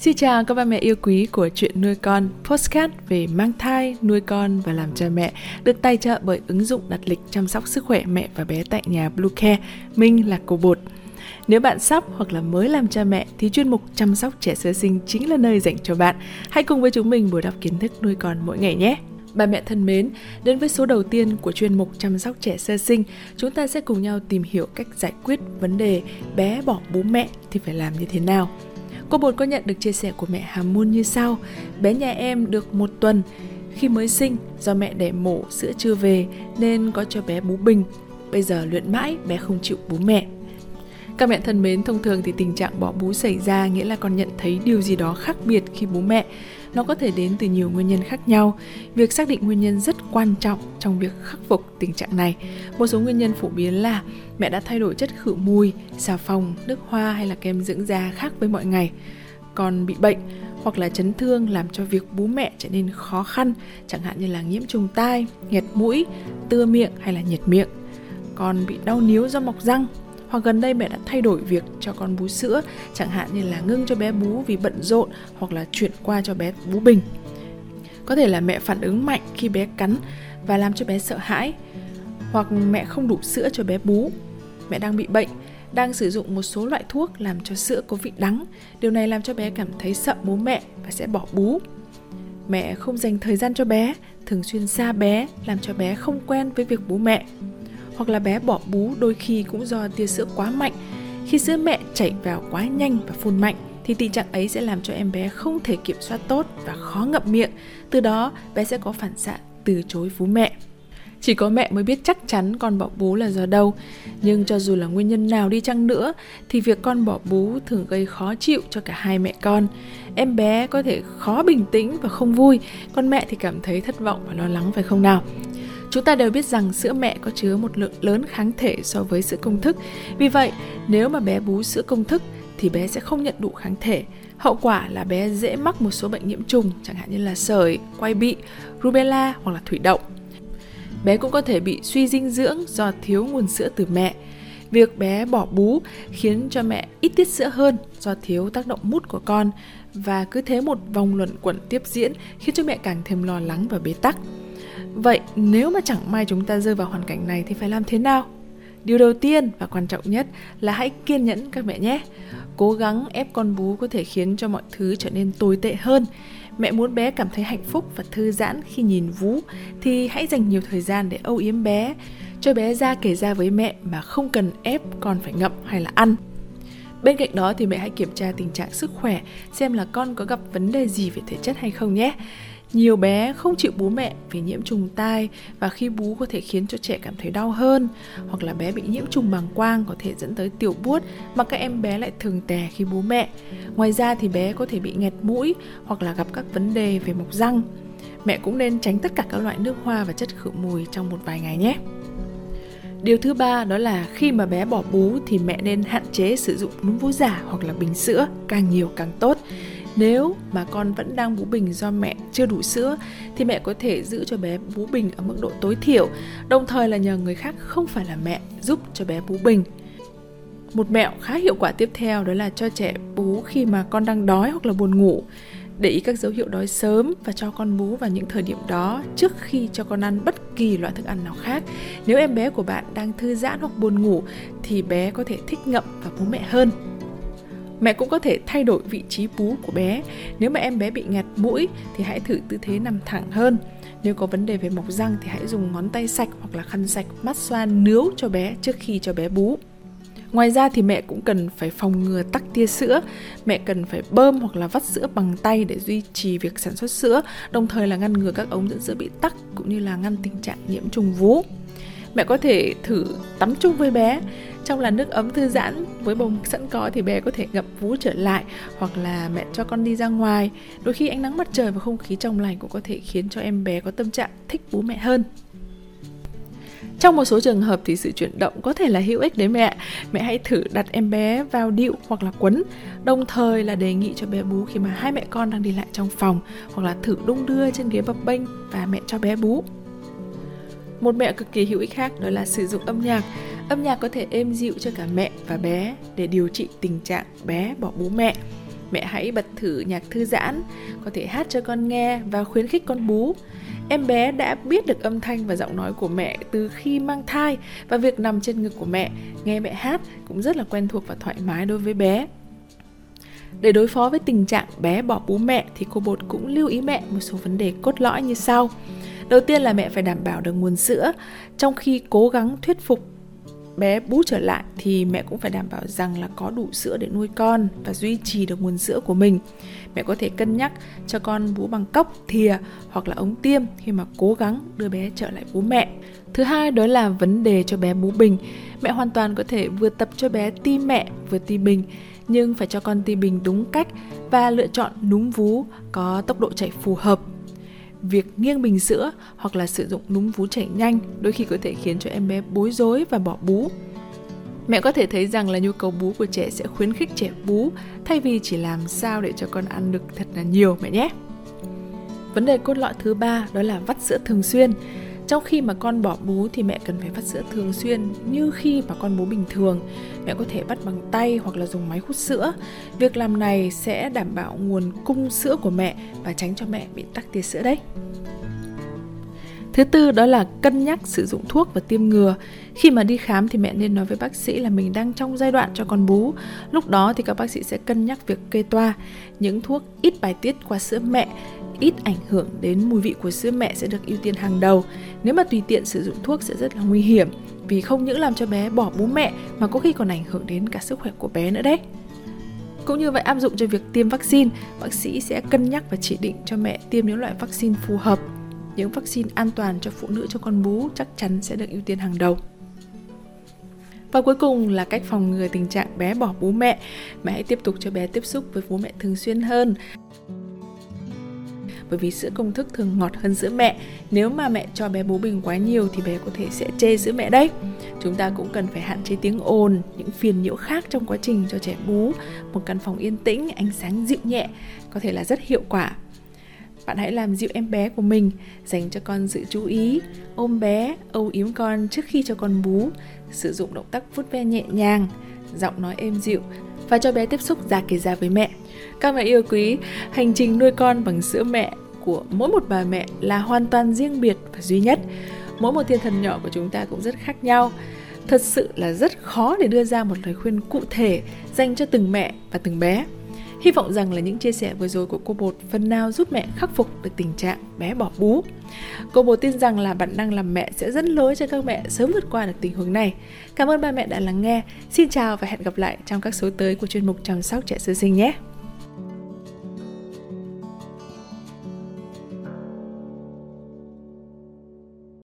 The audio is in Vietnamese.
Xin chào các ba mẹ yêu quý của chuyện nuôi con Postcard về mang thai, nuôi con và làm cha mẹ Được tài trợ bởi ứng dụng đặt lịch chăm sóc sức khỏe mẹ và bé tại nhà Blue Care. Minh là cô bột nếu bạn sắp hoặc là mới làm cha mẹ thì chuyên mục chăm sóc trẻ sơ sinh chính là nơi dành cho bạn. Hãy cùng với chúng mình bồi đắp kiến thức nuôi con mỗi ngày nhé. Bà mẹ thân mến, đến với số đầu tiên của chuyên mục chăm sóc trẻ sơ sinh, chúng ta sẽ cùng nhau tìm hiểu cách giải quyết vấn đề bé bỏ bố mẹ thì phải làm như thế nào. Cô Bột có nhận được chia sẻ của mẹ Hà Moon như sau. Bé nhà em được một tuần, khi mới sinh do mẹ đẻ mổ sữa chưa về nên có cho bé bú bình. Bây giờ luyện mãi bé không chịu bú mẹ. Các mẹ thân mến, thông thường thì tình trạng bỏ bú xảy ra nghĩa là con nhận thấy điều gì đó khác biệt khi bú mẹ. Nó có thể đến từ nhiều nguyên nhân khác nhau. Việc xác định nguyên nhân rất quan trọng trong việc khắc phục tình trạng này. Một số nguyên nhân phổ biến là mẹ đã thay đổi chất khử mùi, xà phòng, nước hoa hay là kem dưỡng da khác với mọi ngày. Còn bị bệnh hoặc là chấn thương làm cho việc bú mẹ trở nên khó khăn, chẳng hạn như là nhiễm trùng tai, nghẹt mũi, tưa miệng hay là nhiệt miệng. Còn bị đau níu do mọc răng hoặc gần đây mẹ đã thay đổi việc cho con bú sữa, chẳng hạn như là ngưng cho bé bú vì bận rộn hoặc là chuyển qua cho bé bú bình. Có thể là mẹ phản ứng mạnh khi bé cắn và làm cho bé sợ hãi, hoặc mẹ không đủ sữa cho bé bú. Mẹ đang bị bệnh, đang sử dụng một số loại thuốc làm cho sữa có vị đắng. Điều này làm cho bé cảm thấy sợ bố mẹ và sẽ bỏ bú. Mẹ không dành thời gian cho bé, thường xuyên xa bé, làm cho bé không quen với việc bú mẹ hoặc là bé bỏ bú đôi khi cũng do tia sữa quá mạnh. Khi sữa mẹ chảy vào quá nhanh và phun mạnh thì tình trạng ấy sẽ làm cho em bé không thể kiểm soát tốt và khó ngậm miệng. Từ đó bé sẽ có phản xạ từ chối vú mẹ. Chỉ có mẹ mới biết chắc chắn con bỏ bú là do đâu. Nhưng cho dù là nguyên nhân nào đi chăng nữa thì việc con bỏ bú thường gây khó chịu cho cả hai mẹ con. Em bé có thể khó bình tĩnh và không vui, còn mẹ thì cảm thấy thất vọng và lo lắng phải không nào? Chúng ta đều biết rằng sữa mẹ có chứa một lượng lớn kháng thể so với sữa công thức. Vì vậy, nếu mà bé bú sữa công thức thì bé sẽ không nhận đủ kháng thể. Hậu quả là bé dễ mắc một số bệnh nhiễm trùng, chẳng hạn như là sởi, quai bị, rubella hoặc là thủy đậu. Bé cũng có thể bị suy dinh dưỡng do thiếu nguồn sữa từ mẹ. Việc bé bỏ bú khiến cho mẹ ít tiết sữa hơn do thiếu tác động mút của con và cứ thế một vòng luẩn quẩn tiếp diễn khiến cho mẹ càng thêm lo lắng và bế tắc. Vậy nếu mà chẳng may chúng ta rơi vào hoàn cảnh này thì phải làm thế nào? Điều đầu tiên và quan trọng nhất là hãy kiên nhẫn các mẹ nhé. Cố gắng ép con bú có thể khiến cho mọi thứ trở nên tồi tệ hơn. Mẹ muốn bé cảm thấy hạnh phúc và thư giãn khi nhìn vú thì hãy dành nhiều thời gian để âu yếm bé, cho bé ra kể ra với mẹ mà không cần ép con phải ngậm hay là ăn. Bên cạnh đó thì mẹ hãy kiểm tra tình trạng sức khỏe xem là con có gặp vấn đề gì về thể chất hay không nhé. Nhiều bé không chịu bú mẹ vì nhiễm trùng tai và khi bú có thể khiến cho trẻ cảm thấy đau hơn hoặc là bé bị nhiễm trùng bàng quang có thể dẫn tới tiểu buốt mà các em bé lại thường tè khi bú mẹ. Ngoài ra thì bé có thể bị nghẹt mũi hoặc là gặp các vấn đề về mọc răng. Mẹ cũng nên tránh tất cả các loại nước hoa và chất khử mùi trong một vài ngày nhé. Điều thứ ba đó là khi mà bé bỏ bú thì mẹ nên hạn chế sử dụng núm vú giả hoặc là bình sữa, càng nhiều càng tốt nếu mà con vẫn đang bú bình do mẹ chưa đủ sữa thì mẹ có thể giữ cho bé bú bình ở mức độ tối thiểu, đồng thời là nhờ người khác không phải là mẹ giúp cho bé bú bình. Một mẹo khá hiệu quả tiếp theo đó là cho trẻ bú khi mà con đang đói hoặc là buồn ngủ. Để ý các dấu hiệu đói sớm và cho con bú vào những thời điểm đó trước khi cho con ăn bất kỳ loại thức ăn nào khác. Nếu em bé của bạn đang thư giãn hoặc buồn ngủ thì bé có thể thích ngậm và bú mẹ hơn. Mẹ cũng có thể thay đổi vị trí bú của bé. Nếu mà em bé bị nghẹt mũi thì hãy thử tư thế nằm thẳng hơn. Nếu có vấn đề về mọc răng thì hãy dùng ngón tay sạch hoặc là khăn sạch mát xoa nướu cho bé trước khi cho bé bú. Ngoài ra thì mẹ cũng cần phải phòng ngừa tắc tia sữa. Mẹ cần phải bơm hoặc là vắt sữa bằng tay để duy trì việc sản xuất sữa, đồng thời là ngăn ngừa các ống dẫn sữa bị tắc cũng như là ngăn tình trạng nhiễm trùng vú. Mẹ có thể thử tắm chung với bé trong là nước ấm thư giãn với bông sẵn có thì bé có thể ngập vú trở lại hoặc là mẹ cho con đi ra ngoài đôi khi ánh nắng mặt trời và không khí trong lành cũng có thể khiến cho em bé có tâm trạng thích bú mẹ hơn trong một số trường hợp thì sự chuyển động có thể là hữu ích đấy mẹ. Mẹ hãy thử đặt em bé vào điệu hoặc là quấn, đồng thời là đề nghị cho bé bú khi mà hai mẹ con đang đi lại trong phòng hoặc là thử đung đưa trên ghế bập bênh và mẹ cho bé bú. Một mẹo cực kỳ hữu ích khác đó là sử dụng âm nhạc. Âm nhạc có thể êm dịu cho cả mẹ và bé để điều trị tình trạng bé bỏ bú mẹ. Mẹ hãy bật thử nhạc thư giãn, có thể hát cho con nghe và khuyến khích con bú. Em bé đã biết được âm thanh và giọng nói của mẹ từ khi mang thai và việc nằm trên ngực của mẹ, nghe mẹ hát cũng rất là quen thuộc và thoải mái đối với bé. Để đối phó với tình trạng bé bỏ bú mẹ thì cô bột cũng lưu ý mẹ một số vấn đề cốt lõi như sau. Đầu tiên là mẹ phải đảm bảo được nguồn sữa, trong khi cố gắng thuyết phục bé bú trở lại thì mẹ cũng phải đảm bảo rằng là có đủ sữa để nuôi con và duy trì được nguồn sữa của mình. Mẹ có thể cân nhắc cho con bú bằng cốc, thìa hoặc là ống tiêm khi mà cố gắng đưa bé trở lại bú mẹ. Thứ hai đó là vấn đề cho bé bú bình. Mẹ hoàn toàn có thể vừa tập cho bé ti mẹ vừa ti bình nhưng phải cho con ti bình đúng cách và lựa chọn núm vú có tốc độ chảy phù hợp việc nghiêng bình sữa hoặc là sử dụng núm vú chảy nhanh đôi khi có thể khiến cho em bé bối rối và bỏ bú. Mẹ có thể thấy rằng là nhu cầu bú của trẻ sẽ khuyến khích trẻ bú, thay vì chỉ làm sao để cho con ăn được thật là nhiều, mẹ nhé. Vấn đề cốt lõi thứ ba đó là vắt sữa thường xuyên. Trong khi mà con bỏ bú thì mẹ cần phải vắt sữa thường xuyên, như khi mà con bú bình thường. Mẹ có thể vắt bằng tay hoặc là dùng máy hút sữa. Việc làm này sẽ đảm bảo nguồn cung sữa của mẹ và tránh cho mẹ bị tắc tia sữa đấy. Thứ tư đó là cân nhắc sử dụng thuốc và tiêm ngừa. Khi mà đi khám thì mẹ nên nói với bác sĩ là mình đang trong giai đoạn cho con bú. Lúc đó thì các bác sĩ sẽ cân nhắc việc kê toa. Những thuốc ít bài tiết qua sữa mẹ ít ảnh hưởng đến mùi vị của sữa mẹ sẽ được ưu tiên hàng đầu. Nếu mà tùy tiện sử dụng thuốc sẽ rất là nguy hiểm vì không những làm cho bé bỏ bú mẹ mà có khi còn ảnh hưởng đến cả sức khỏe của bé nữa đấy. Cũng như vậy áp dụng cho việc tiêm vaccine, bác sĩ sẽ cân nhắc và chỉ định cho mẹ tiêm những loại vaccine phù hợp. Những vaccine an toàn cho phụ nữ cho con bú chắc chắn sẽ được ưu tiên hàng đầu. Và cuối cùng là cách phòng ngừa tình trạng bé bỏ bú mẹ. Mẹ hãy tiếp tục cho bé tiếp xúc với bố mẹ thường xuyên hơn bởi vì sữa công thức thường ngọt hơn sữa mẹ. Nếu mà mẹ cho bé bú bình quá nhiều thì bé có thể sẽ chê sữa mẹ đấy. Chúng ta cũng cần phải hạn chế tiếng ồn, những phiền nhiễu khác trong quá trình cho trẻ bú. Một căn phòng yên tĩnh, ánh sáng dịu nhẹ có thể là rất hiệu quả bạn hãy làm dịu em bé của mình, dành cho con sự chú ý, ôm bé, âu yếm con trước khi cho con bú. Sử dụng động tác vuốt ve nhẹ nhàng, giọng nói êm dịu và cho bé tiếp xúc da kề da với mẹ. Các mẹ yêu quý, hành trình nuôi con bằng sữa mẹ của mỗi một bà mẹ là hoàn toàn riêng biệt và duy nhất. Mỗi một thiên thần nhỏ của chúng ta cũng rất khác nhau. Thật sự là rất khó để đưa ra một lời khuyên cụ thể dành cho từng mẹ và từng bé. Hy vọng rằng là những chia sẻ vừa rồi của cô Bột phần nào giúp mẹ khắc phục được tình trạng bé bỏ bú. Cô Bột tin rằng là bản năng làm mẹ sẽ dẫn lối cho các mẹ sớm vượt qua được tình huống này. Cảm ơn ba mẹ đã lắng nghe. Xin chào và hẹn gặp lại trong các số tới của chuyên mục chăm sóc trẻ sơ sinh nhé.